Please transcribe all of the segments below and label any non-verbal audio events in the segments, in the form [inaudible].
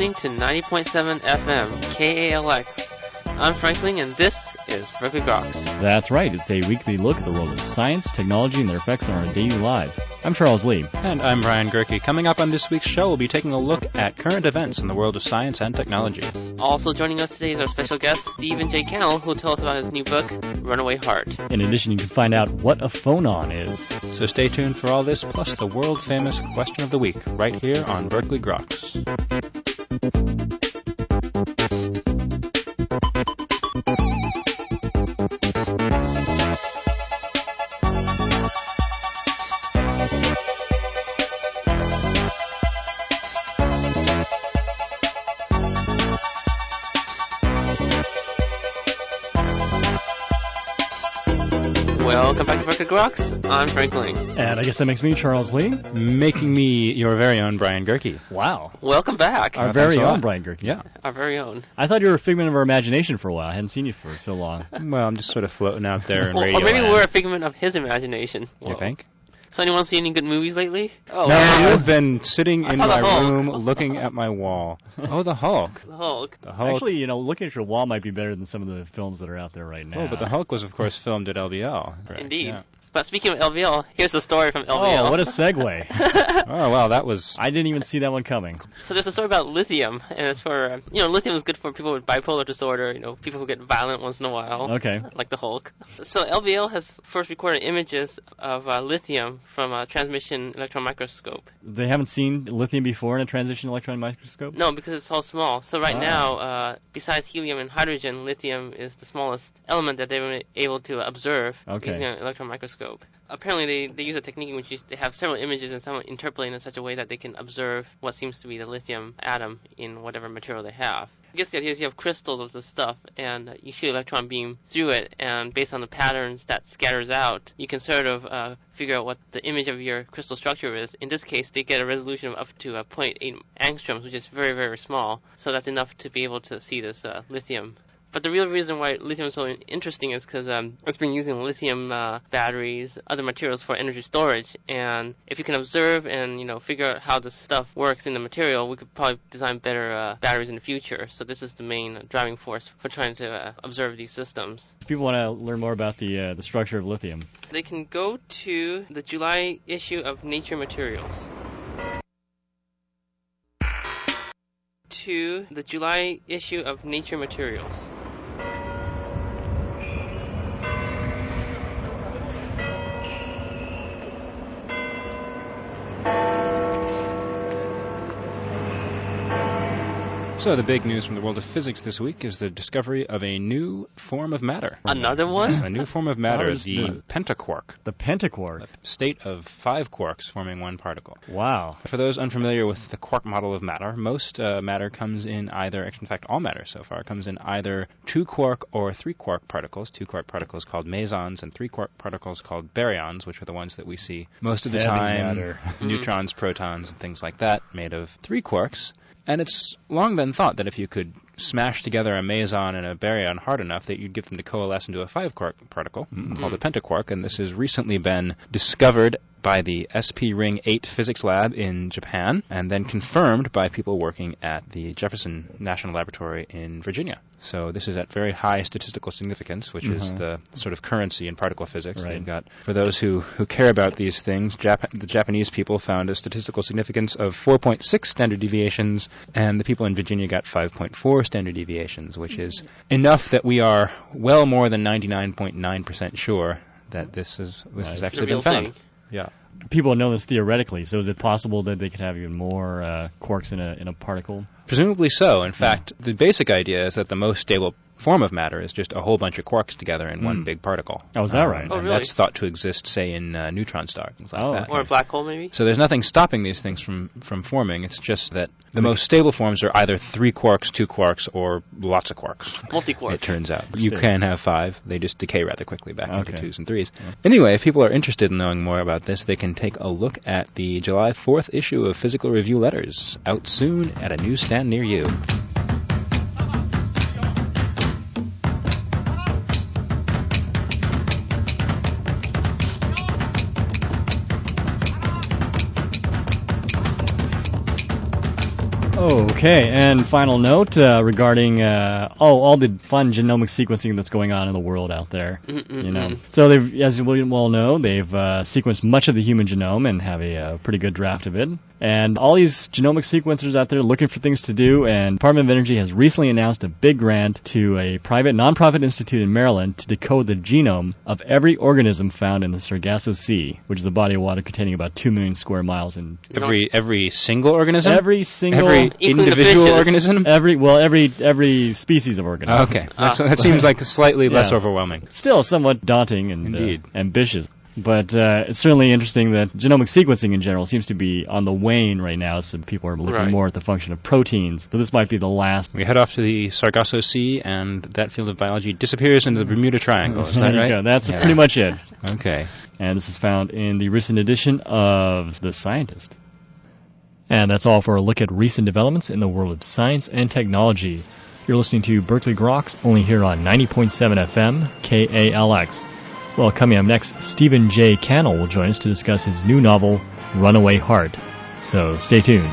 Good afternoon. You're listening to 90.7 FM KALX. I'm Franklin, and this is Berkeley Groks. That's right. It's a weekly look at the world of science, technology, and their effects on our daily lives. I'm Charles Lee. And I'm Brian Gerke. Coming up on this week's show, we'll be taking a look at current events in the world of science and technology. Also joining us today is our special guest, Stephen J. Cannell, who will tell us about his new book, Runaway Heart. In addition, you can find out what a phonon is. So stay tuned for all this, plus the world famous question of the week, right here on Berkeley Groks. Groks. I'm Franklin. And I guess that makes me Charles Lee. Making me your very own Brian Gerke. Wow. Welcome back. Our Oh, very own. Brian Gerke. Yeah. Our very own. I thought you were a figment of our imagination for a while. I hadn't seen you for so long. Well, I'm just sort of floating out there in [laughs] Or, radio or maybe land. we're a figment of his imagination. You think? So anyone see any good movies lately? Oh, No, I've been sitting I in my Hulk. room looking at my wall. [laughs] Oh, the Hulk. the Hulk. The Hulk. Actually, you know, looking at your wall might be better than some of the films that are out there right now. oh, but the Hulk was, of course, filmed at LBL. Indeed. Yeah. But speaking of LBL, here's a story from LBL. Oh, what a segue. [laughs] Oh, wow, that was. I didn't even see that one coming. So there's a story about lithium, and it's for uh, you know lithium is good for people with bipolar disorder, you know people who get violent once in a while, Okay. like the Hulk. So LBL has first recorded images of uh, lithium from a transmission electron microscope. They haven't seen lithium before in a transition electron microscope? No, because it's so small. So right Ah. now, uh, besides helium and hydrogen, lithium is the smallest element that they were able to observe Okay. using an electron microscope. Apparently, they, they use a technique in which they have several images and some interpolated in such a way that they can observe what seems to be the lithium atom in whatever material they have. I guess the idea is you have crystals of this stuff, and you shoot an electron beam through it, and based on the patterns that scatters out, you can sort of uh, figure out what the image of your crystal structure is. In this case, they get a resolution of up to uh, 0.8 angstroms, which is very, very small. So that's enough to be able to see this uh, lithium. But the real reason why lithium is so interesting is because um, it's been using lithium uh, batteries, other materials for energy storage. And if you can observe and you know figure out how this stuff works in the material, we could probably design better uh, batteries in the future. So this is the main driving force for trying to uh, observe these systems. If people want to learn more about the uh, the structure of lithium, They can go to the July issue of Nature Materials. To the July issue of Nature Materials. So, the big news from the world of physics this week is the discovery of a new form of matter. Another one? A new form of matter, How is the the- pentaquark, the pentaquark. a state of five quarks forming one particle. Wow. For those unfamiliar with the quark model of matter, most uh, matter comes in either, in fact, all matter so far comes in either two quark or three quark particles. Two quark particles called mesons, and three quark particles called baryons, which are the ones that we see most of the Heavy time. matter. [laughs] Neutrons, protons, and things like that, made of three quarks. And it's long been thought that if you could smash together a meson and a baryon hard enough, that you'd get them to coalesce into a five quark particle mm-hmm. called a pentaquark. And this has recently been discovered by the SPring-8 Physics Lab in Japan, and then confirmed by people working at the Jefferson National Laboratory in Virginia. So this is at very high statistical significance, which is Mhm. the sort of currency in particle physics. Right. They've got, for those who, who care about these things, Jap- the Japanese people found a statistical significance of 4.6 standard deviations, and the people in Virginia got 5.4 standard deviations, which is enough that we are well more than 99.9% sure that this is this Right. has actually been found. thing. Yeah. People know this theoretically, so is it possible that they could have even more uh, quarks in a in a particle? Presumably so. In fact, the basic idea is that the most stable form of matter is just a whole bunch of quarks together in one Hmm. big particle. Oh, is that Um, right? Oh, and really? That's thought to exist, say, in uh, neutron stars, like Oh, that. Or a black hole, maybe? So there's nothing stopping these things from, from forming. It's just that the most stable forms are either three quarks, two quarks, or lots of quarks. Multi quarks. It turns out you can have five. They just decay rather quickly back into twos and threes. Anyway, if people are interested in knowing more about this, they can take a look at the July 4th issue of Physical Review Letters, out soon at a newsstand near you. Okay, and final note uh, regarding uh, oh all the fun genomic sequencing that's going on in the world out there. Mm-mm-mm. You know, so they've, as you well know, they've uh, sequenced much of the human genome and have a, uh pretty good draft of it. And all these genomic sequencers out there looking for things to do, and Department of Energy has recently announced a big grant to a private nonprofit institute in Maryland to decode the genome of every organism found in the Sargasso Sea, which is a body of water containing about two million square miles in Every every single organism. every single Every individual organism. every well every every species of organism. Okay, That's, that seems like slightly less overwhelming. Still somewhat daunting and uh, ambitious. But uh, it's certainly interesting that genomic sequencing in general seems to be on the wane right now. So people are looking Right. more at the function of proteins. So this might be the last. We head off to the Sargasso Sea, and that field of biology disappears into the Bermuda Triangle. Is that right? That's Yeah. pretty much it. Okay. And this is found in the recent edition of The Scientist. And that's all for a look at recent developments in the world of science and technology. You're listening to Berkeley Groks only here on 90.7 FM, KALX. Well, coming up next, Stephen J. Cannell will join us to discuss his new novel, Runaway Heart. So stay tuned.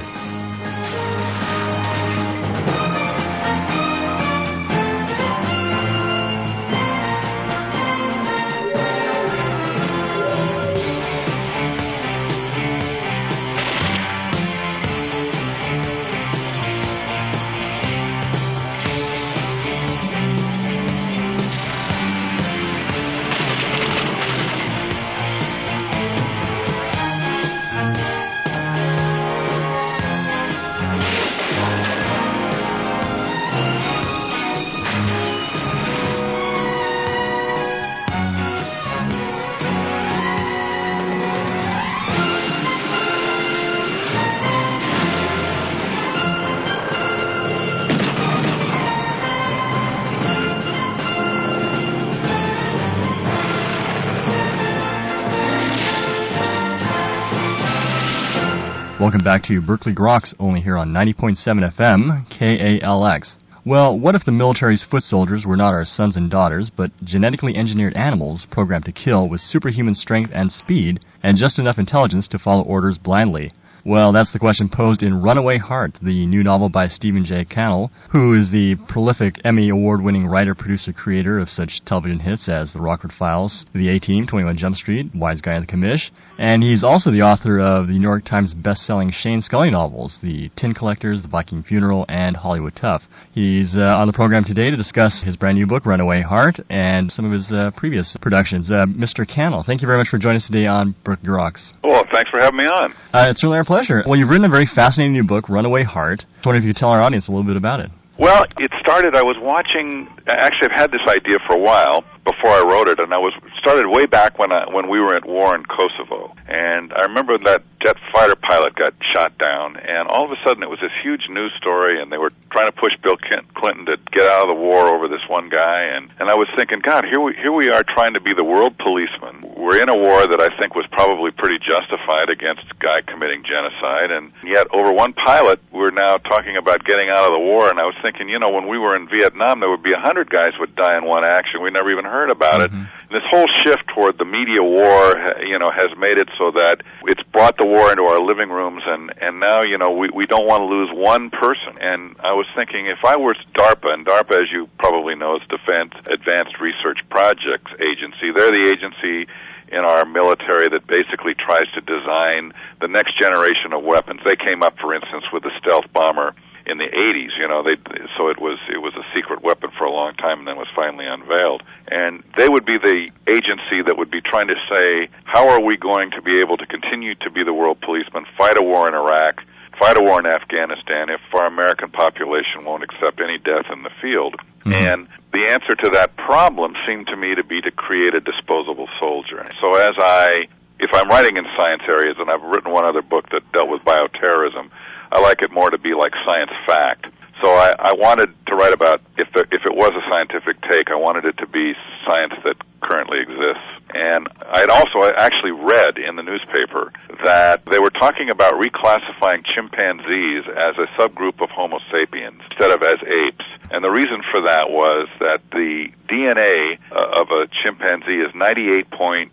Welcome back to Berkeley Groks, only here on 90.7 FM, KALX. Well, what if the military's foot soldiers were not our sons and daughters, but genetically engineered animals programmed to kill with superhuman strength and speed, and just enough intelligence to follow orders blindly? Well, that's the question posed in Runaway Heart, the new novel by Stephen J. Cannell, who is the prolific Emmy award-winning writer, producer, creator of such television hits as The Rockford Files, The A-Team, 21 Jump Street, Wise Guy and the Commish, and he's also the author of the New York Times best-selling Shane Scully novels, The Tin Collectors, The Viking Funeral, and Hollywood Tough. He's uh, on the program today to discuss his brand new book, Runaway Heart, and some of his uh, previous productions. Uh, Mr. Cannell, thank you very much for joining us today on Brook Rocks. Well, thanks for having me on. Uh, it's really our pleasure. Well, you've written a very fascinating new book, Runaway Heart. I was wondering if you could tell our audience a little bit about it. Well, it started. I was watching. Actually, I've had this idea for a while before I wrote it, and I was started way back when I, when we were at war in Kosovo. And I remember that jet fighter pilot got shot down, and all of a sudden it was this huge news story, and they were trying to push Bill Clinton to get out of the war over this one guy. And and I was thinking, God, here we here we are trying to be the world policeman. We're in a war that I think was probably pretty justified against a guy committing genocide, and yet over one pilot, we're now talking about getting out of the war. And I was thinking, you know, when we were in Vietnam, there would be a hundred guys would die in one action. We never even heard about it. Mm-hmm. This whole shift toward the media war, you know, has made it so that it's brought the war into our living rooms, and and now, you know, we we don't want to lose one person. And I was thinking, if I were DARPA, and DARPA, as you probably know, is Defense Advanced Research Projects Agency. They're the agency in our military that basically tries to design the next generation of weapons. They came up, for instance, with the stealth bomber in the 80s. You know, they so it was it was a secret weapon for a long time, and then was finally unveiled. And they would be the agency that would be trying to say, how are we going to be able to continue to be the world policeman, fight a war in Iraq, fight a war in Afghanistan if our American population won't accept any death in the field? Mm-hmm. And the answer to that problem seemed to me to be to create a disposable soldier. So as I if I'm writing in science areas, and I've written one other book that dealt with bioterrorism, I like it more to be like science fact. So I, I wanted to write about if the, if it was a scientific take, I wanted it to be science that currently exists. And I'd also actually read in the newspaper that they were talking about reclassifying chimpanzees as a subgroup of Homo sapiens instead of as apes. And the reason for that was that the DNA uh, of a chimpanzee is 98.4%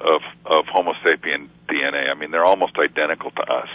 of, of Homo sapien DNA. I mean, they're almost identical to us.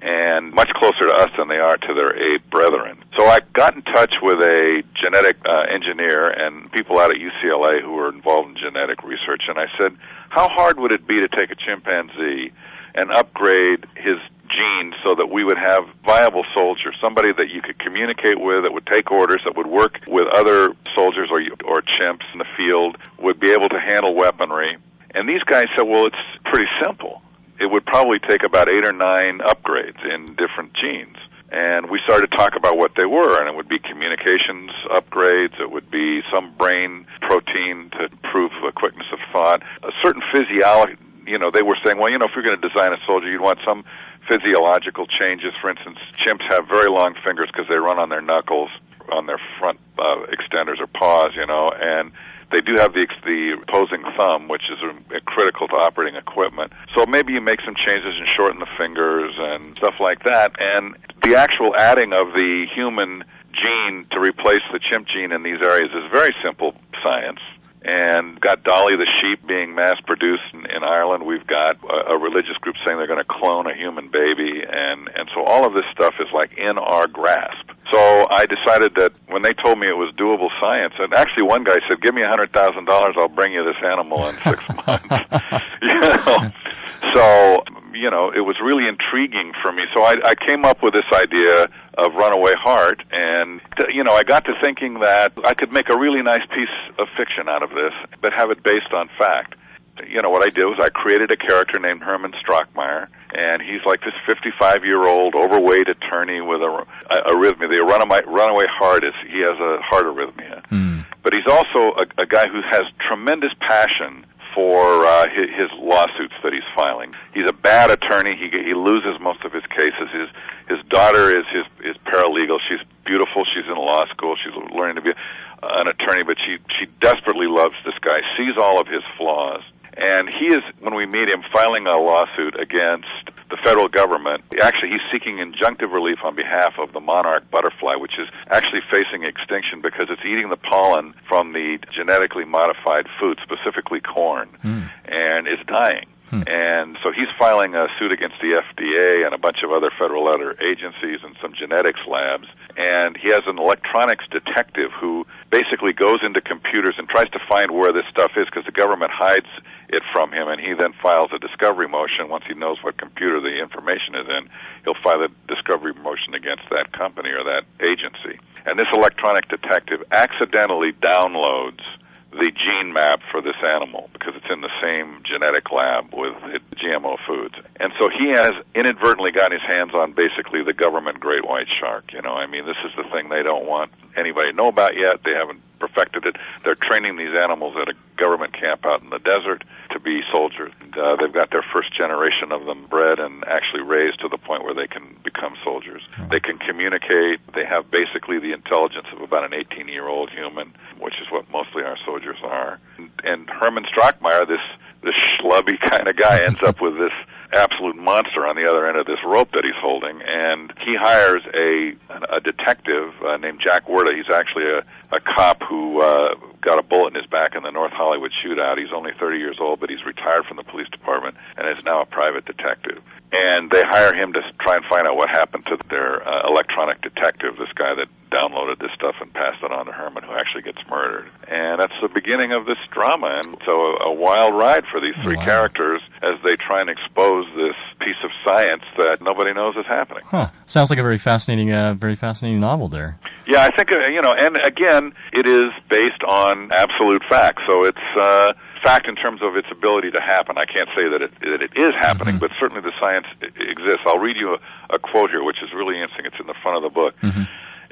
And much closer to us than they are to their ape brethren. So I got in touch with a genetic uh, engineer and people out at UCLA who were involved in genetic research, and I said, how hard would it be to take a chimpanzee and upgrade his genes so that we would have viable soldiers, somebody that you could communicate with, that would take orders, that would work with other soldiers or or chimps in the field, would be able to handle weaponry. And these guys said, well, it's pretty simple. It would probably take about eight or nine upgrades in different genes. And we started to talk about what they were, and it would be communications upgrades, it would be some brain protein to improve the quickness of thought, a certain physiology. You know, they were saying, well, you know, if you're going to design a soldier, you'd want some physiological changes. For instance, chimps have very long fingers because they run on their knuckles, on their front uh, extenders or paws, you know, and they do have the the opposing thumb, which is a, critical to operating equipment. So maybe you make some changes and shorten the fingers and stuff like that. And the actual adding of the human gene to replace the chimp gene in these areas is very simple science and got Dolly the sheep being mass produced in, in Ireland. We've got a, a religious group saying they're going to clone a human baby, and and so all of this stuff is like in our grasp. So I decided that when they told me it was doable science, and actually one guy said, "Give me a hundred thousand dollars, I'll bring you this animal in six [laughs] months." [laughs] you know, so you know, it was really intriguing for me. So I, I came up with this idea of Runaway Heart, and you know, I got to thinking that I could make a really nice piece of fiction out of this, but have it based on fact. You know, what I did was I created a character named Herman Strockmeyer, and he's like this 55 year old overweight attorney with a, a arrhythmia. The runaway, runaway heart is he has a heart arrhythmia, Mm. but he's also a, a guy who has tremendous passion for uh, his, his lawsuits that he's filing. He's a bad attorney. He he loses most of his cases. His his daughter is his his paralegal. She's beautiful. She's in law school. She's learning to be an attorney, but she she desperately loves this guy. Sees all of his flaws. And he is, when we meet him, filing a lawsuit against the federal government. Actually, he's seeking injunctive relief on behalf of the monarch butterfly, which is actually facing extinction because it's eating the pollen from the genetically modified food, specifically corn, Mm. and is dying. Hmm. And so he's filing a suit against the FDA and a bunch of other federal other agencies and some genetics labs. And he has an electronics detective who basically goes into computers and tries to find where this stuff is because the government hides it from him. And he then files a discovery motion. Once he knows what computer the information is in, he'll file a discovery motion against that company or that agency. And this electronic detective accidentally downloads the gene map for this animal because it's in the same genetic lab with GMO foods. And so he has inadvertently got his hands on basically the government great white shark. You know, I mean, this is the thing they don't want anybody to know about yet. They haven't perfected it. They're training these animals at a government camp out in the desert to be soldiers. And, uh, they've got their first generation of them bred and actually raised to the point where they can become soldiers. They can communicate. They have basically the intelligence of about an 18 year old human, which is what mostly our soldiers are. And, and Herman Strockmeyer, this this schlubby [laughs] kind of guy, ends up with this absolute monster on the other end of this rope that he's holding, and he hires a a detective uh, named Jack Werda. He's actually a a cop who uh, got a bullet in his back in the North Hollywood shootout. He's only 30 years old, but he's retired from the police department and is now a private detective. And they hire him to try and find out what happened to their uh, electronic detective, this guy that downloaded this stuff and passed it on to Herman, who actually gets murdered. And that's the beginning of this drama. And so a, a wild ride for these three Wow. characters as they try and expose this piece of science that nobody knows is happening. Huh. Sounds like a very fascinating, uh, very fascinating novel there. Yeah, I think uh, you know, and again, it is based on absolute facts. So it's uh, fact in terms of its ability to happen. I can't say that it that it is happening, Mhm. but certainly the science exists. I'll read you a, a quote here, which is really interesting. It's in the front of the book. hmm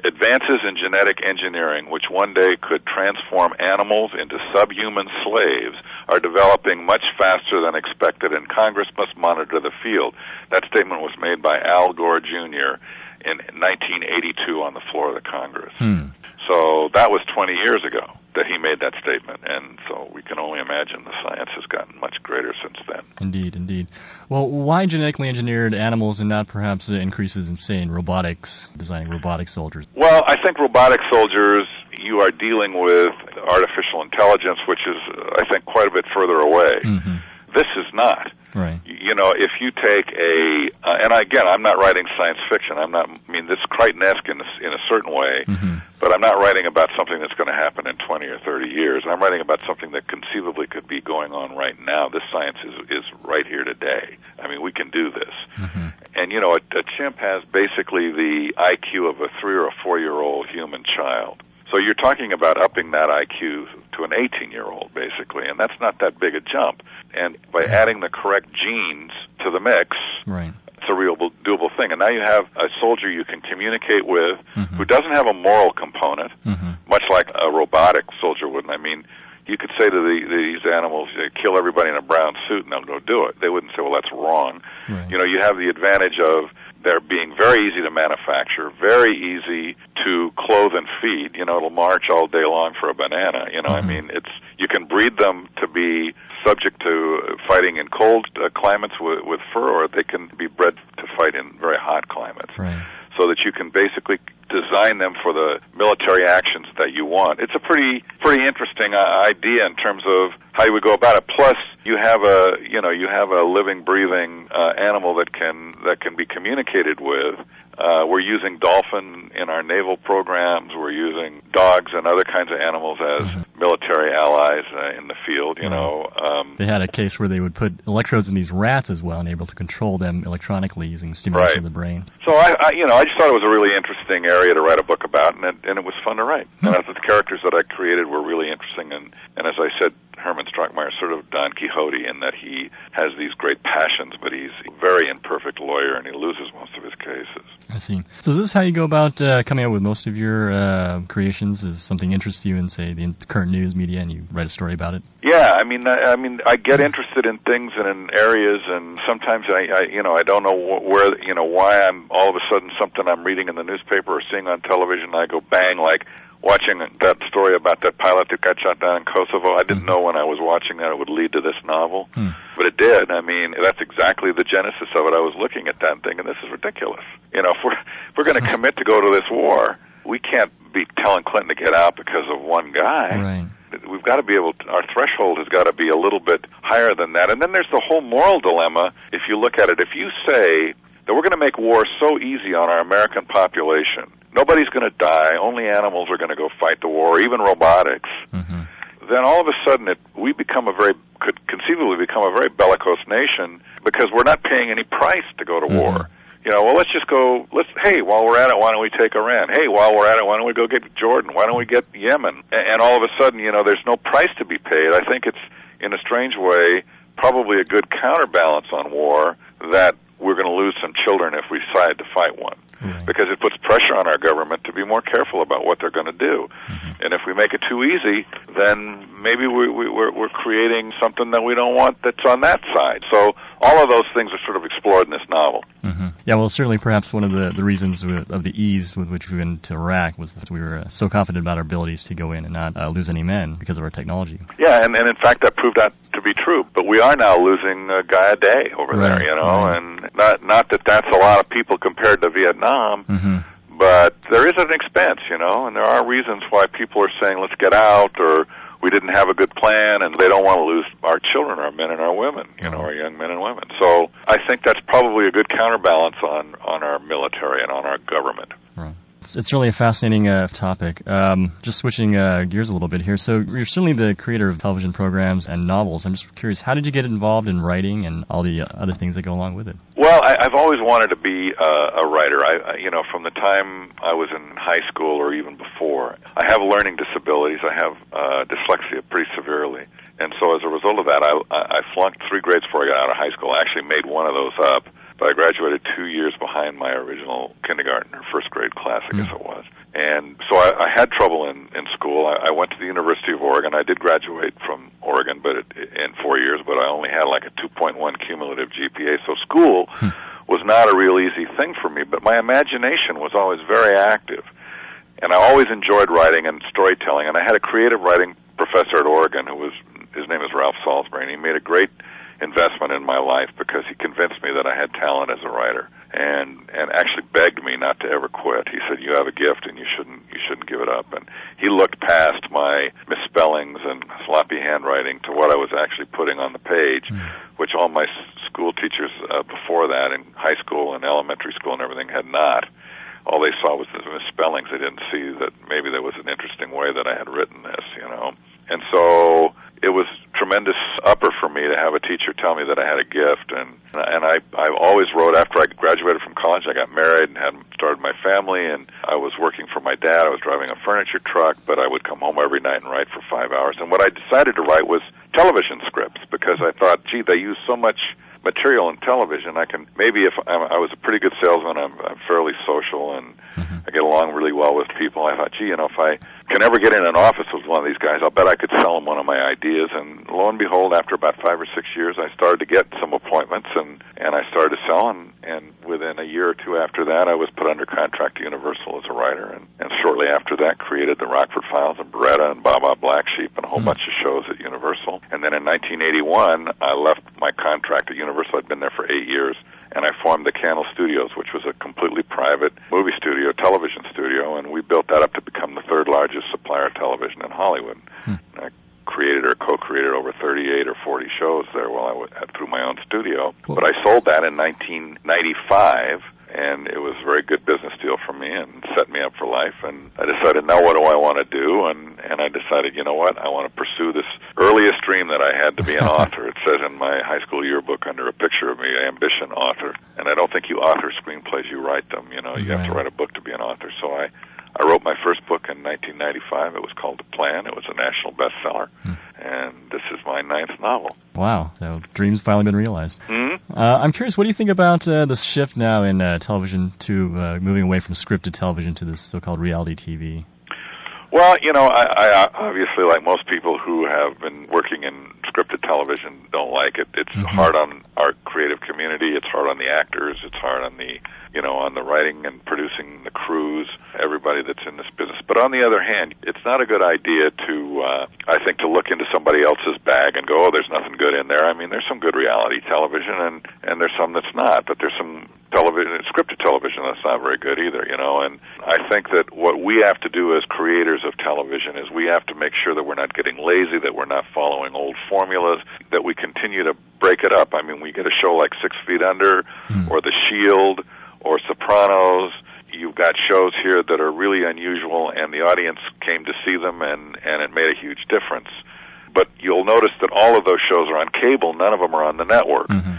Advances in genetic engineering, which one day could transform animals into subhuman slaves, are developing much faster than expected, and Congress must monitor the field. That statement was made by Al Gore Jr. in 1982 on the floor of the Congress. Hmm. So that was 20 years ago that he made that statement, and so we can only imagine the science has gotten much greater since then. Indeed, indeed. Well, why genetically engineered animals and not perhaps increases in, say, in robotics, designing robotic soldiers? Well, I think robotic soldiers, you are dealing with artificial intelligence, which is, uh, I think, quite a bit further away. hmm This is not. Right. You know, if you take a, uh, and again, I'm not writing science fiction. I'm not. I mean, this Crichton-esque in a, in a certain way, hmm but I'm not writing about something that's going to happen in 20 or 30 years. I'm writing about something that conceivably could be going on right now. This science is is right here today. I mean, we can do this. hmm And you know, a, a chimp has basically the IQ of a three or a four year old human child. So you're talking about upping that IQ to an 18 year old, basically, and that's not that big a jump. And by adding the correct genes to the mix, Right. it's a real doable thing. And now you have a soldier you can communicate with Mhm. who doesn't have a moral component, hmm much like a robotic soldier wouldn't. I mean, you could say to the, these animals, kill everybody in a brown suit and they'll go do it. They wouldn't say, well, that's wrong. Right. You know, you have the advantage of there being very easy to manufacture, very easy to clothe and feed. You know, it'll march all day long for a banana. You know, I Mhm. mean, it's you can breed them to be subject to fighting in cold uh, climates with, with fur, or they can be bred to fight in very hot climates Right. so that you can basically design them for the military actions that you want. It's a pretty pretty interesting uh, idea in terms of how you would go about it. Plus, you have a you know you have a living, breathing uh, animal that can that can be communicated with. Uh, we're using dolphin in our naval programs. We're using dogs and other kinds of animals as Mhm. military allies uh, in the field. You know, um, They had a case where they would put electrodes in these rats as well and able to control them electronically using stimulation Right. of the brain. So I, I, you know, I just thought it was a really interesting area to write a book about, and it, and it was fun to write. Hmm. And I thought the characters that I created were really interesting, and and as I said, Herman Strockmeyer is sort of Don Quixote in that he has these great passions, but he's a very imperfect lawyer, and he loses most of his cases. I see. So is this how you go about uh, coming up with most of your uh, creations? Is something interests you in, say, the current news media, and you write a story about it? Yeah, I mean, I, I mean, I get interested in things and in areas, and sometimes I, I, you know, I don't know wh- where, you know, why I'm all of a sudden something I'm reading in the newspaper or seeing on television, I go bang, like watching that story about that pilot who got shot down in Kosovo. I didn't Mhm. know when I was watching that it would lead to this novel, Hmm. but it did. I mean, that's exactly the genesis of it. I was looking at that thing, and this is ridiculous. You know, if we're if we're going to commit to go to this war, we can't be telling Clinton to get out because of one guy Right. we've got to be able to, our threshold has got to be a little bit higher than that. And then there's the whole moral dilemma. If you look at it, if you say that we're going to make war so easy on our American population, nobody's going to die, only animals are going to go fight the war, even robotics, hmm then all of a sudden it, we become a very, could conceivably become a very bellicose nation because we're not paying any price to go to Mhm. war. You know, well, let's just go. Let's hey, while we're at it, why don't we take Iran? Hey, while we're at it, why don't we go get Jordan? Why don't we get Yemen? And, and all of a sudden, you know, there's no price to be paid. I think it's in a strange way probably a good counterbalance on war that we're going to lose some children if we decide to fight one because it puts pressure on our government to be more careful about what they're going to do. Mhm. And if we make it too easy, then maybe we, we, we're, we're creating something that we don't want that's on that side. So all of those things are sort of explored in this novel. hmm Yeah, well, certainly, perhaps one of the, the reasons with, of the ease with which we went to Iraq was that we were uh, so confident about our abilities to go in and not uh, lose any men because of our technology. Yeah, and, and in fact, that proved out to be true. But we are now losing a guy a day over Right, there, you know, right. and not not that that's a lot of people compared to Vietnam, hmm but there is an expense, you know, and there are reasons why people are saying let's get out or we didn't have a good plan and they don't want to lose our children, our men and our women, you know, our young men and women. So I think that's probably a good counterbalance on on our military and on our government. Right. It's, it's really a fascinating uh, topic. Um, just switching uh, gears a little bit here. So you're certainly the creator of television programs and novels. I'm just curious, how did you get involved in writing and all the uh, other things that go along with it? Well, I, I've always wanted to be uh, a writer. I, you know, from the time I was in high school or even before, I have learning disabilities. I have uh, dyslexia pretty severely, and so as a result of that, I I flunked three grades before I got out of high school. I actually made one of those up, but I graduated two years behind my original kindergarten or first grade class, I guess hmm. it was. And so I, I had trouble in in school. I, I went to the University of Oregon. I did graduate from Oregon, but it, in four years. But I only had like a 2.1 cumulative GPA. So school hmm. was not a real easy thing for me. But my imagination was always very active, and I always enjoyed writing and storytelling. And I had a creative writing professor at Oregon who was his name is Ralph Salisbury, and he made a great investment in my life because he convinced me that I had talent as a writer and and actually begged me not to ever quit. He said you have a gift and you shouldn't you shouldn't give it up. And he looked past my misspellings and sloppy handwriting to what I was actually putting on the page, which all my school teachers uh, before that in high school and elementary school and everything had not. All they saw was the misspellings. They didn't see that maybe there was an interesting way that I had written this, you know. And so it was tremendous upper for me to have a teacher tell me that I had a gift. And and I I always wrote after I graduated from college I got married and had started my family. And I was working for my dad. I was driving a furniture truck but I would come home every night and write for 5 hours. And what I decided to write was television scripts because I thought gee they use so much material in television. I can maybe if I'm, I was a pretty good salesman I'm, I'm fairly social and mm-hmm. Get along really well with people I thought gee you know if I can ever get in an office with one of these guys, I'll bet I could sell them one of my ideas. And lo and behold, after about five or six years, I started to get some appointments, and and I started to sell. And and within a year or two after that, I was put under contract to Universal as a writer. And and shortly after that, created the Rockford Files and Baretta and Baa Black Sheep and a whole mm. bunch of shows at Universal. And then in 1981, I left my contract at Universal. I'd been there for eight years and I formed the Cannell Studios, which was a completely private movie studio, television studio, and we built that up to become the third largest supplier of television in Hollywood. Hmm. I created or co-created over 38 or 40 shows there while I was through my own studio. But I sold that in 1995 and it was a very good business deal for me and set me up for life. And I decided now what do I want to do? And and I decided you know what? I want to pursue this earliest dream that I had to be an [laughs] author. It says in my high school yearbook under a picture of me ambition author. And I don't think you author screenplays you write them. You know you right. have to write a book to be an author. So I I wrote my first book in 1995. It was called The Plan. It was a national bestseller, hmm. and this is my ninth novel. Wow! So dreams finally been realized. Mm-hmm. Uh, I'm curious, what do you think about uh, this shift now in uh, television to uh, moving away from scripted television to this so-called reality TV? Well, you know, I, I obviously, like most people who have been working in scripted television, don't like it. It's mm-hmm. hard on our creative community. It's hard on the actors. It's hard on the you know, on the writing and producing the crews, everybody that's in this business. But on the other hand, it's not a good idea to, uh, I think, to look into somebody else's bag and go, oh, there's nothing good in there. I mean, there's some good reality television, and and there's some that's not. But there's some television, scripted television that's not very good either, you know. And I think that what we have to do as creators of television is we have to make sure that we're not getting lazy, that we're not following old formulas, that we continue to break it up. I mean, we get a show like Six Feet Under mm. or The Shield or Sopranos. You've got shows here that are really unusual, and the audience came to see them, and and it made a huge difference. But you'll notice that all of those shows are on cable; none of them are on the network. Mm-hmm.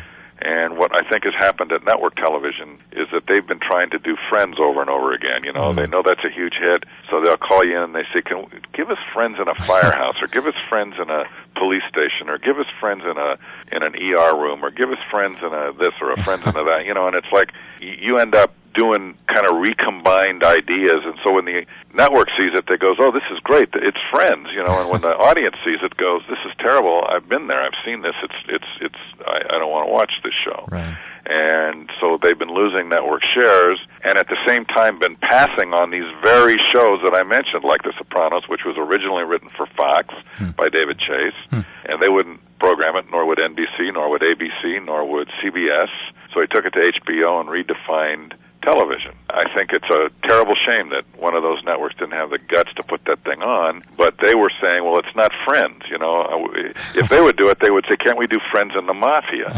And what I think has happened at network television is that they've been trying to do Friends over and over again. You know, mm-hmm. they know that's a huge hit, so they'll call you in and they say, "Can give us Friends in a firehouse, or give us Friends in a police station, or give us Friends in a in an ER room, or give us Friends in a this or a Friends in a that." You know, and it's like you end up doing kind of recombined ideas and so when the network sees it they goes oh this is great it's friends you know and when the [laughs] audience sees it goes this is terrible i've been there i've seen this it's it's it's i, I don't want to watch this show right. and so they've been losing network shares and at the same time been passing on these very shows that i mentioned like the sopranos which was originally written for fox hmm. by david chase hmm. and they wouldn't program it nor would nbc nor would abc nor would cbs so he took it to hbo and redefined television. I think it's a terrible shame that one of those networks didn't have the guts to put that thing on, but they were saying, well, it's not Friends, you know. Uh, if they would do it, they would say, can't we do Friends and the Mafia?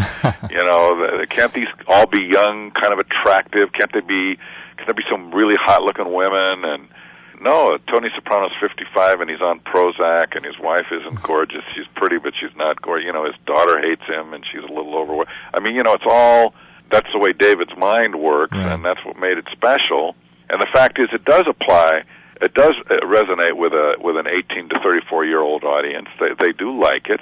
[laughs] you know, can't these all be young, kind of attractive? Can't they be, can there be some really hot looking women and, no, Tony Soprano's 55 and he's on Prozac and his wife isn't [laughs] gorgeous. She's pretty, but she's not gorgeous. You know, his daughter hates him and she's a little overweight. I mean, you know, it's all that's the way David's mind works, right. and that's what made it special. And the fact is, it does apply. It does uh, resonate with a with an 18 to 34 year old audience. They they do like it.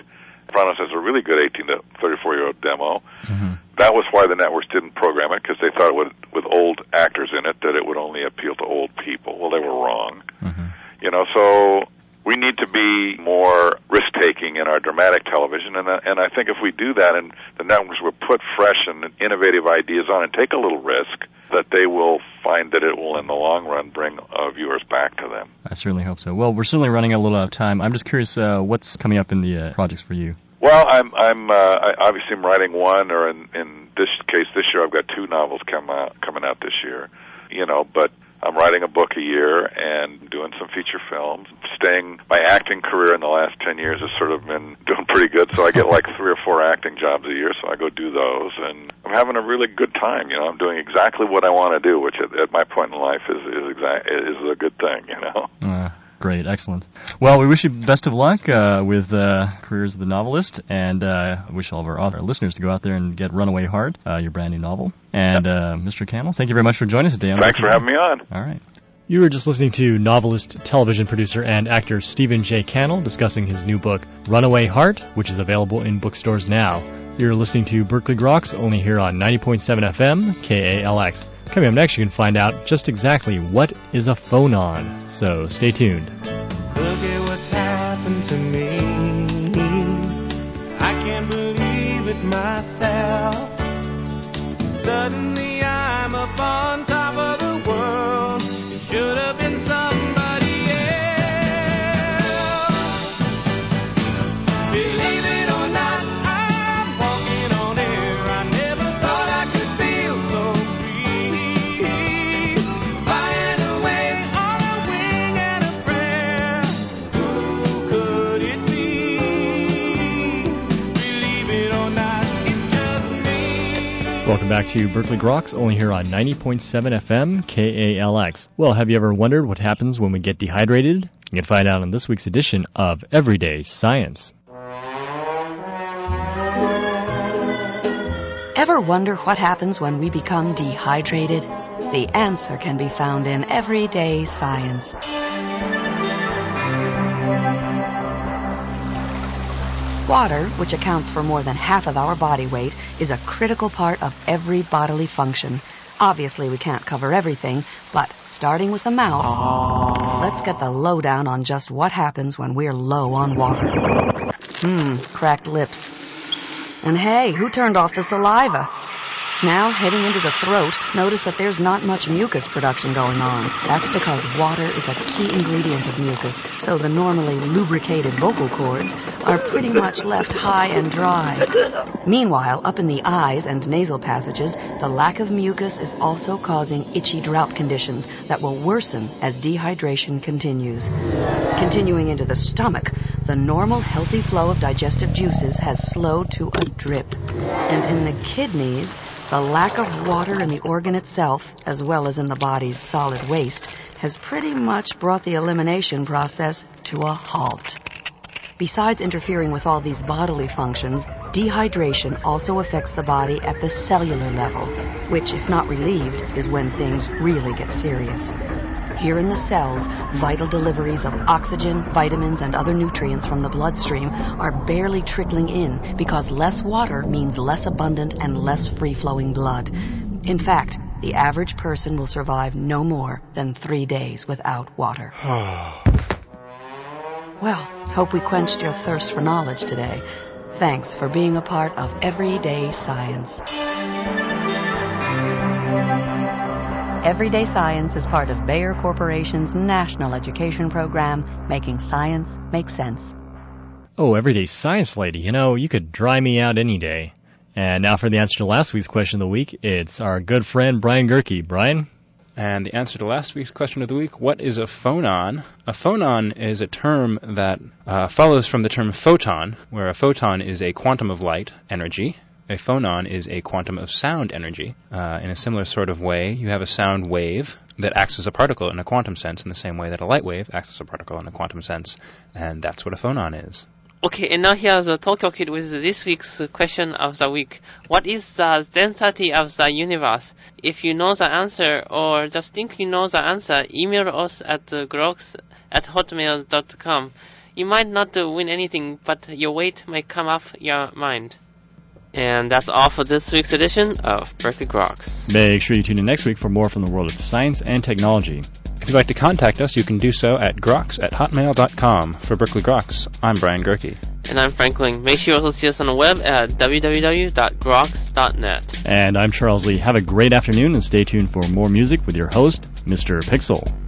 Sopranos has a really good 18 to 34 year old demo. Mm-hmm. That was why the networks didn't program it because they thought it would, with old actors in it that it would only appeal to old people. Well, they were wrong. Mm-hmm. You know, so we need to be more risk taking in our dramatic television, and uh, and I think if we do that, and the networks will put fresh and innovative ideas on and take a little risk, that they will find that it will, in the long run, bring uh, viewers back to them. I certainly hope so. Well, we're certainly running a little out of time. I'm just curious, uh, what's coming up in the uh, projects for you? Well, I'm I'm uh, I obviously I'm writing one, or in in this case this year I've got two novels come out coming out this year. You know, but I'm writing a book a year and doing some feature films. Staying my acting career in the last ten years has sort of been [laughs] doing pretty good. So I get like three or four acting jobs a year. So I go do those, and I'm having a really good time. You know, I'm doing exactly what I want to do, which at, at my point in life is is exact is a good thing. You know. Uh, Great, excellent. Well, we wish you best of luck uh, with uh, careers of the novelist, and uh, wish all of our other listeners to go out there and get Runaway Heart, uh, your brand new novel. And uh, Mr. Cannell, thank you very much for joining us today. Thanks for having me on. All right. You were just listening to novelist, television producer, and actor Stephen J. Cannell discussing his new book, Runaway Heart, which is available in bookstores now. You're listening to Berkeley Groks only here on 90.7 FM, KALX. Coming up next, you can find out just exactly what is a phonon. So stay tuned. Look at what's happened to me. I can't believe it myself. Suddenly I'm up on top of the Welcome back to Berkeley Groks, only here on 90.7 FM KALX. Well, have you ever wondered what happens when we get dehydrated? You can find out in this week's edition of Everyday Science. Ever wonder what happens when we become dehydrated? The answer can be found in Everyday Science. Water, which accounts for more than half of our body weight, is a critical part of every bodily function. Obviously, we can't cover everything, but starting with the mouth, let's get the lowdown on just what happens when we're low on water. Hmm, cracked lips. And hey, who turned off the saliva? Now, heading into the throat, notice that there's not much mucus production going on. That's because water is a key ingredient of mucus, so the normally lubricated vocal cords are pretty much left high and dry. Meanwhile, up in the eyes and nasal passages, the lack of mucus is also causing itchy drought conditions that will worsen as dehydration continues. Continuing into the stomach, the normal healthy flow of digestive juices has slowed to a drip. And in the kidneys, the lack of water in the organ itself, as well as in the body's solid waste, has pretty much brought the elimination process to a halt. Besides interfering with all these bodily functions, dehydration also affects the body at the cellular level, which, if not relieved, is when things really get serious. Here in the cells, vital deliveries of oxygen, vitamins, and other nutrients from the bloodstream are barely trickling in because less water means less abundant and less free flowing blood. In fact, the average person will survive no more than three days without water. [sighs] Well, hope we quenched your thirst for knowledge today. Thanks for being a part of Everyday Science. Everyday Science is part of Bayer Corporation's national education program, making science make sense. Oh, Everyday Science Lady, you know, you could dry me out any day. And now for the answer to last week's question of the week, it's our good friend Brian Gerke. Brian? And the answer to last week's question of the week what is a phonon? A phonon is a term that uh, follows from the term photon, where a photon is a quantum of light energy. A phonon is a quantum of sound energy. Uh, in a similar sort of way, you have a sound wave that acts as a particle in a quantum sense, in the same way that a light wave acts as a particle in a quantum sense, and that's what a phonon is. Okay, and now here's a Tokyo Kid with this week's question of the week. What is the density of the universe? If you know the answer or just think you know the answer, email us at groks at hotmail.com. You might not win anything, but your weight might come off your mind. And that's all for this week's edition of Berkeley Groks. Make sure you tune in next week for more from the world of science and technology. If you'd like to contact us, you can do so at groks at hotmail.com. For Berkeley Groks, I'm Brian Gerke. And I'm Franklin. Make sure you also see us on the web at www.groks.net. And I'm Charles Lee. Have a great afternoon and stay tuned for more music with your host, Mr. Pixel.